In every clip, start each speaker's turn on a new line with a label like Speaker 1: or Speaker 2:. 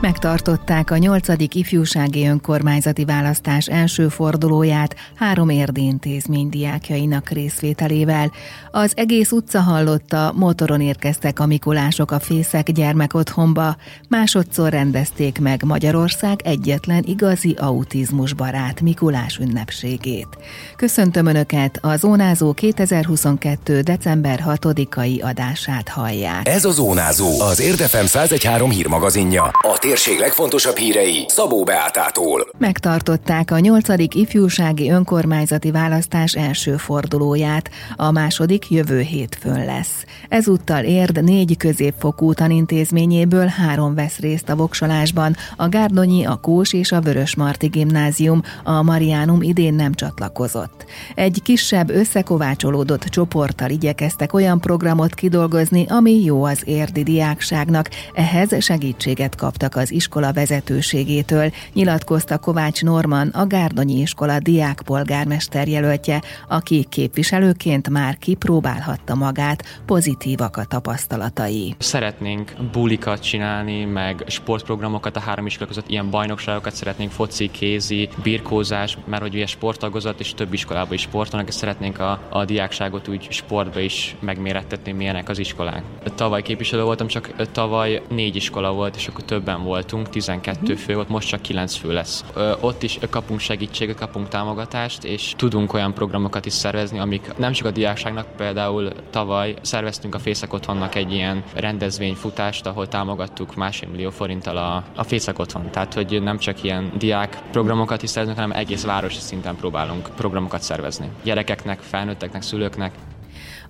Speaker 1: Megtartották a 8. ifjúsági önkormányzati választás első fordulóját három érdi intézmény diákjainak részvételével. Az egész utca hallotta, motoron érkeztek a Mikulások a Fészek gyermekotthonba, másodszor rendezték meg Magyarország egyetlen igazi autizmusbarát Mikulás ünnepségét. Köszöntöm Önöket, a Zónázó 2022. december 6-ai adását hallják.
Speaker 2: Ez a Zónázó, az Érdefem 113 hírmagazinja. A térség legfontosabb hírei Szabó Beátától.
Speaker 1: Megtartották a 8. ifjúsági önkormányzati választás első fordulóját, a második jövő hétfőn lesz. Ezúttal érd négy középfokú tanintézményéből három vesz részt a voksolásban, a Gárdonyi, a Kós és a Vörösmarty gimnázium, a Mariánum idén nem csatlakozott. Egy kisebb összekovácsolódott csoporttal igyekeztek olyan programot kidolgozni, ami jó az érdi diákságnak, ehhez segítséget kaptak az iskola vezetőségétől, nyilatkozta Kovács Norman, a Gárdonyi iskola diákpolgármester jelöltje, aki képviselőként már kipróbálhatta magát, pozitívak a tapasztalatai.
Speaker 3: Szeretnénk bulikat csinálni, meg sportprogramokat a három iskola között, ilyen bajnokságokat szeretnénk, foci, kézi, birkózás, mert hogy ugye sporttagozat és több iskolában is sportolnak, és szeretnénk a, a diákságot úgy sportba is megmérettetni, milyenek az iskolák. Tavaly képviselő voltam, csak tavaly négy iskola volt, és akkor többen voltunk, 12 fő volt, most csak 9 fő lesz. Ö, ott is kapunk segítséget, kapunk támogatást, és tudunk olyan programokat is szervezni, amik nem csak a diákságnak, például tavaly szerveztünk a Fészek Otthonnak egy ilyen rendezvényfutást, ahol támogattuk másfél millió forinttal a, a Fészek Otthon. Tehát, hogy nem csak ilyen diák programokat is szervezünk, hanem egész városi szinten próbálunk programokat szervezni. Gyerekeknek, felnőtteknek, szülőknek.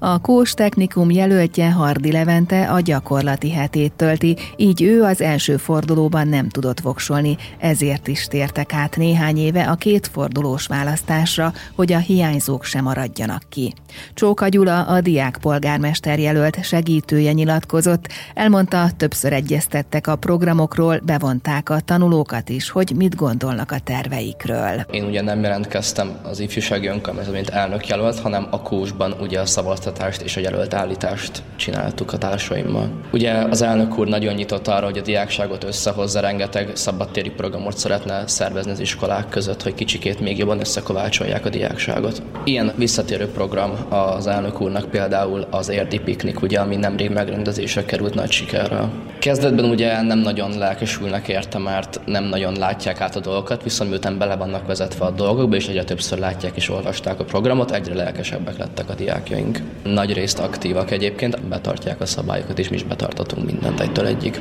Speaker 1: A Kós Technikum jelöltje Hardi Levente a gyakorlati hetét tölti, így ő az első fordulóban nem tudott voksolni, ezért is tértek át néhány éve a két fordulós választásra, hogy a hiányzók sem maradjanak ki. Csóka Gyula, a diák polgármester jelölt segítője nyilatkozott, elmondta, többször egyeztettek a programokról, bevonták a tanulókat is, hogy mit gondolnak a terveikről.
Speaker 4: Én ugye nem jelentkeztem az ifjúsági önkormányzat, mint elnök jelölt, hanem a Kósban ugye a szavaztatást és a jelölt állítást csináltuk a társaimmal. Ugye az elnök úr nagyon nyitott arra, hogy a diákságot összehozza, rengeteg szabadtéri programot szeretne szervezni az iskolák között, hogy kicsikét még jobban összekovácsolják a diákságot. Ilyen visszatérő program az elnök úrnak például az érdi piknik, ugye, ami nemrég megrendezésre került nagy sikerrel. Kezdetben ugye nem nagyon lelkesülnek érte, mert nem nagyon látják át a dolgokat, viszont miután bele vannak vezetve a dolgokba, és egyre többször látják és olvasták a programot, egyre lelkesebbek lettek a diákjaink. Nagy részt aktívak egyébként, betartják a szabályokat, és mi is betartatunk mindent egytől egyig.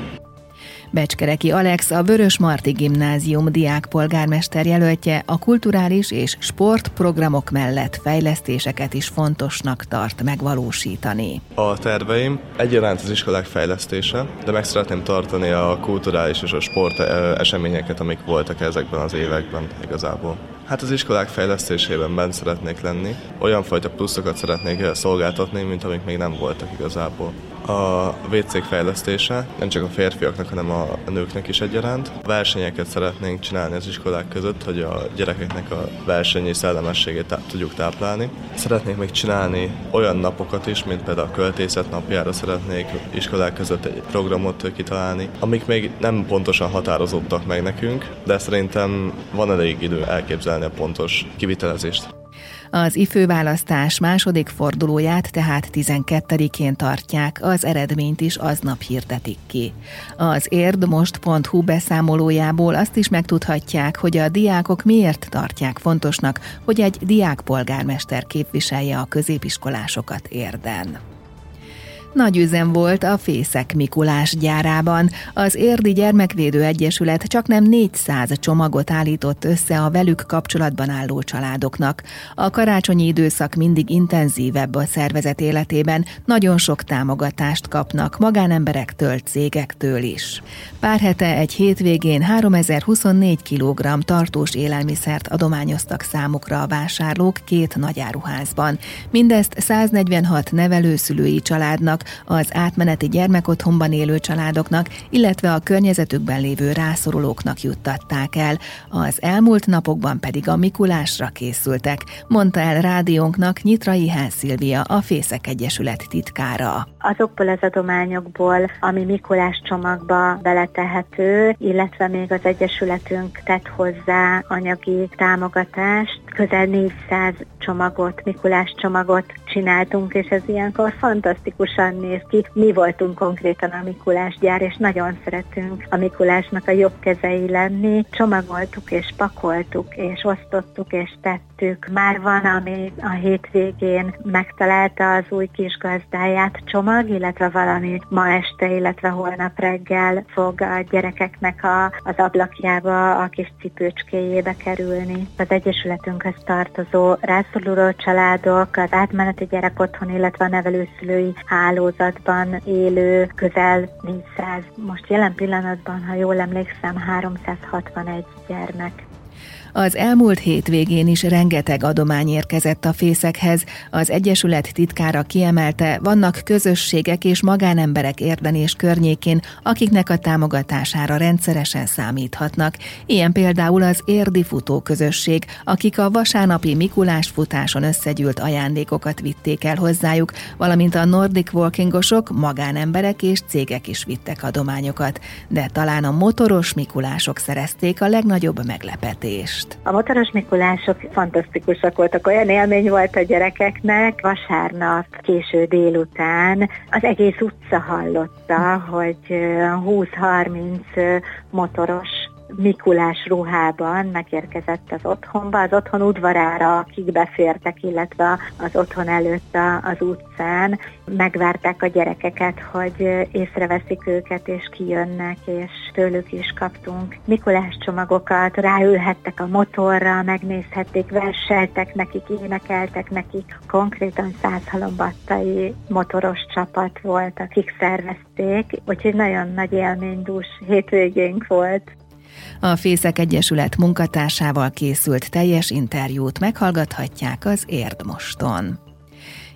Speaker 1: Becskereki Alex, a Vörös Marti Gimnázium diákpolgármester jelöltje a kulturális és sportprogramok mellett fejlesztéseket is fontosnak tart megvalósítani.
Speaker 5: A terveim egyaránt az iskolák fejlesztése, de meg szeretném tartani a kulturális és a sport eseményeket, amik voltak ezekben az években igazából. Hát az iskolák fejlesztésében bent szeretnék lenni. Olyan fajta pluszokat szeretnék szolgáltatni, mint amik még nem voltak igazából a WC fejlesztése, nem csak a férfiaknak, hanem a nőknek is egyaránt. Versenyeket szeretnénk csinálni az iskolák között, hogy a gyerekeknek a versenyi szellemességét tá- tudjuk táplálni. Szeretnék még csinálni olyan napokat is, mint például a költészet napjára szeretnék iskolák között egy programot kitalálni, amik még nem pontosan határozottak meg nekünk, de szerintem van elég idő elképzelni a pontos kivitelezést.
Speaker 1: Az ifőválasztás második fordulóját tehát 12-én tartják, az eredményt is aznap hirdetik ki. Az érdmost.hu beszámolójából azt is megtudhatják, hogy a diákok miért tartják fontosnak, hogy egy diákpolgármester képviselje a középiskolásokat érden. Nagy üzem volt a Fészek Mikulás gyárában. Az Érdi Gyermekvédő Egyesület csak nem 400 csomagot állított össze a velük kapcsolatban álló családoknak. A karácsonyi időszak mindig intenzívebb a szervezet életében, nagyon sok támogatást kapnak magánemberektől, cégektől is. Pár hete egy hétvégén 3024 kg tartós élelmiszert adományoztak számukra a vásárlók két nagyáruházban. Mindezt 146 nevelőszülői családnak, az átmeneti gyermekotthonban élő családoknak, illetve a környezetükben lévő rászorulóknak juttatták el. Az elmúlt napokban pedig a Mikulásra készültek, mondta el rádiónknak Nyitrai Hán Szilvia, a Fészek Egyesület titkára.
Speaker 6: Azokból az adományokból, ami Mikulás csomagba beletehető, illetve még az Egyesületünk tett hozzá anyagi támogatást, közel 400 csomagot, Mikulás csomagot csináltunk, és ez ilyenkor fantasztikusan néz ki. Mi voltunk konkrétan a Mikulás gyár, és nagyon szeretünk a Mikulásnak a jobb kezei lenni. Csomagoltuk és pakoltuk, és osztottuk és tettük. Már van, ami a hétvégén megtalálta az új kis gazdáját csomag, illetve valami ma este, illetve holnap reggel fog a gyerekeknek a, az ablakjába, a kis cipőcskéjébe kerülni. Az Egyesületünkhöz tartozó rászoruló családok, az átmeneti gyerek otthon, illetve a nevelőszülői hálózatban élő közel 400, most jelen pillanatban, ha jól emlékszem, 361 gyermek.
Speaker 1: Az elmúlt hétvégén is rengeteg adomány érkezett a fészekhez. Az Egyesület titkára kiemelte, vannak közösségek és magánemberek érden és környékén, akiknek a támogatására rendszeresen számíthatnak. Ilyen például az Érdi Futó Közösség, akik a vasárnapi Mikulás futáson összegyűlt ajándékokat vitték el hozzájuk, valamint a Nordic Walkingosok, magánemberek és cégek is vittek adományokat. De talán a motoros Mikulások szerezték a legnagyobb meglepetést
Speaker 6: most. A motoros Mikulások fantasztikusak voltak, olyan élmény volt a gyerekeknek. Vasárnap késő délután az egész utca hallotta, hogy 20-30 motoros Mikulás ruhában megérkezett az otthonba, az otthon udvarára, akik befértek, illetve az otthon előtt az utcán, megvárták a gyerekeket, hogy észreveszik őket, és kijönnek, és tőlük is kaptunk Mikulás csomagokat, ráülhettek a motorra, megnézhették, verseltek nekik, énekeltek nekik. Konkrétan százhalombattai motoros csapat volt, akik szervezték, úgyhogy nagyon nagy élménydús hétvégénk volt.
Speaker 1: A Fészek Egyesület munkatársával készült teljes interjút meghallgathatják az Érdmoston.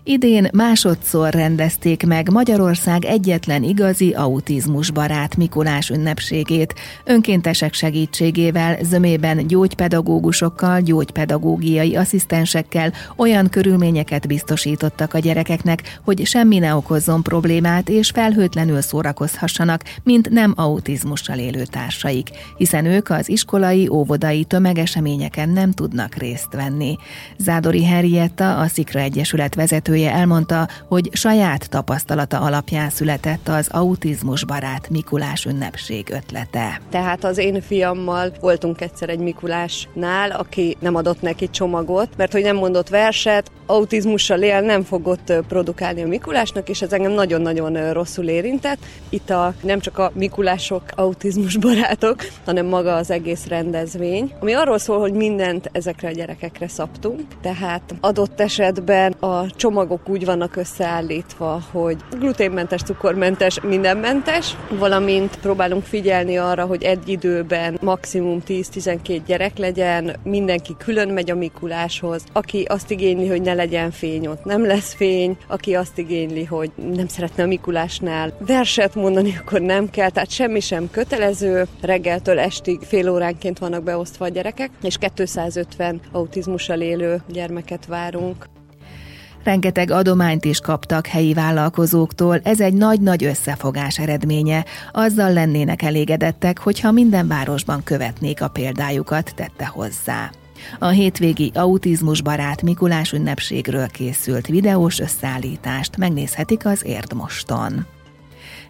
Speaker 1: Idén másodszor rendezték meg Magyarország egyetlen igazi autizmusbarát Mikulás ünnepségét. Önkéntesek segítségével, zömében gyógypedagógusokkal, gyógypedagógiai asszisztensekkel olyan körülményeket biztosítottak a gyerekeknek, hogy semmi ne okozzon problémát és felhőtlenül szórakozhassanak, mint nem autizmussal élő társaik, hiszen ők az iskolai, óvodai tömegeseményeken nem tudnak részt venni. Zádori Henrietta, a Szikra Egyesület vezető vezetője elmondta, hogy saját tapasztalata alapján született az autizmus barát Mikulás ünnepség ötlete.
Speaker 7: Tehát az én fiammal voltunk egyszer egy Mikulásnál, aki nem adott neki csomagot, mert hogy nem mondott verset, autizmussal él, nem fogott produkálni a Mikulásnak, és ez engem nagyon-nagyon rosszul érintett. Itt a, nem csak a Mikulások autizmus barátok, hanem maga az egész rendezvény, ami arról szól, hogy mindent ezekre a gyerekekre szabtunk, tehát adott esetben a csomag csomagok úgy vannak összeállítva, hogy gluténmentes, cukormentes, mindenmentes, valamint próbálunk figyelni arra, hogy egy időben maximum 10-12 gyerek legyen, mindenki külön megy a Mikuláshoz, aki azt igényli, hogy ne legyen fény, ott nem lesz fény, aki azt igényli, hogy nem szeretne a Mikulásnál verset mondani, akkor nem kell, tehát semmi sem kötelező, reggeltől estig fél óránként vannak beosztva a gyerekek, és 250 autizmussal élő gyermeket várunk.
Speaker 1: Rengeteg adományt is kaptak helyi vállalkozóktól, ez egy nagy-nagy összefogás eredménye. Azzal lennének elégedettek, hogyha minden városban követnék a példájukat, tette hozzá. A hétvégi autizmusbarát Mikulás ünnepségről készült videós összeállítást megnézhetik az Érdmoston.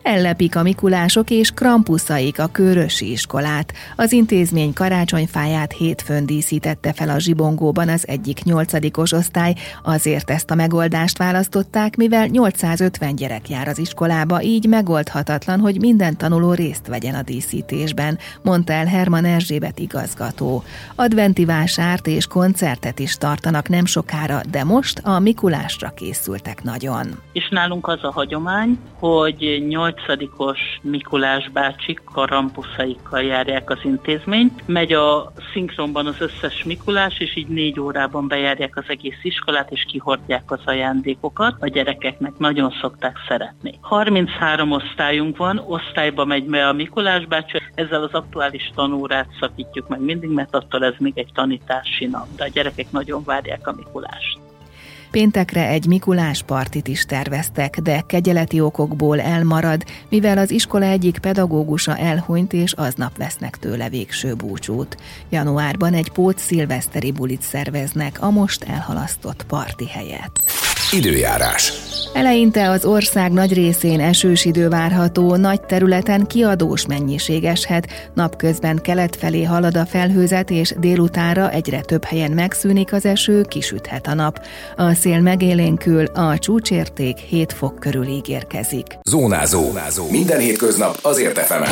Speaker 1: Ellepik a Mikulások és Krampuszaik a Körösi iskolát. Az intézmény karácsonyfáját hétfőn díszítette fel a zsibongóban az egyik nyolcadikos osztály, azért ezt a megoldást választották, mivel 850 gyerek jár az iskolába, így megoldhatatlan, hogy minden tanuló részt vegyen a díszítésben, mondta el Herman Erzsébet igazgató. Adventi vásárt és koncertet is tartanak nem sokára, de most a Mikulásra készültek nagyon.
Speaker 8: És nálunk az a hagyomány, hogy 8 nagyszadikos Mikulás bácsik karampuszaikkal járják az intézményt. Megy a szinkronban az összes Mikulás, és így négy órában bejárják az egész iskolát, és kihordják az ajándékokat. A gyerekeknek nagyon szokták szeretni. 33 osztályunk van, osztályba megy be a Mikulás bácsi, ezzel az aktuális tanórát szakítjuk meg mindig, mert attól ez még egy tanítási nap, de a gyerekek nagyon várják a Mikulást.
Speaker 1: Péntekre egy Mikulás partit is terveztek, de kegyeleti okokból elmarad, mivel az iskola egyik pedagógusa elhunyt, és aznap vesznek tőle végső búcsút. Januárban egy pót szilveszteri bulit szerveznek a most elhalasztott parti helyett.
Speaker 2: Időjárás.
Speaker 1: Eleinte az ország nagy részén esős idő várható, nagy területen kiadós mennyiség eshet, napközben kelet felé halad a felhőzet, és délutára egyre több helyen megszűnik az eső, kisüthet a nap. A szél megélénkül, a csúcsérték 7 fok körül ígérkezik.
Speaker 2: Zónázó. Zónázó. Minden hétköznap azért efemen.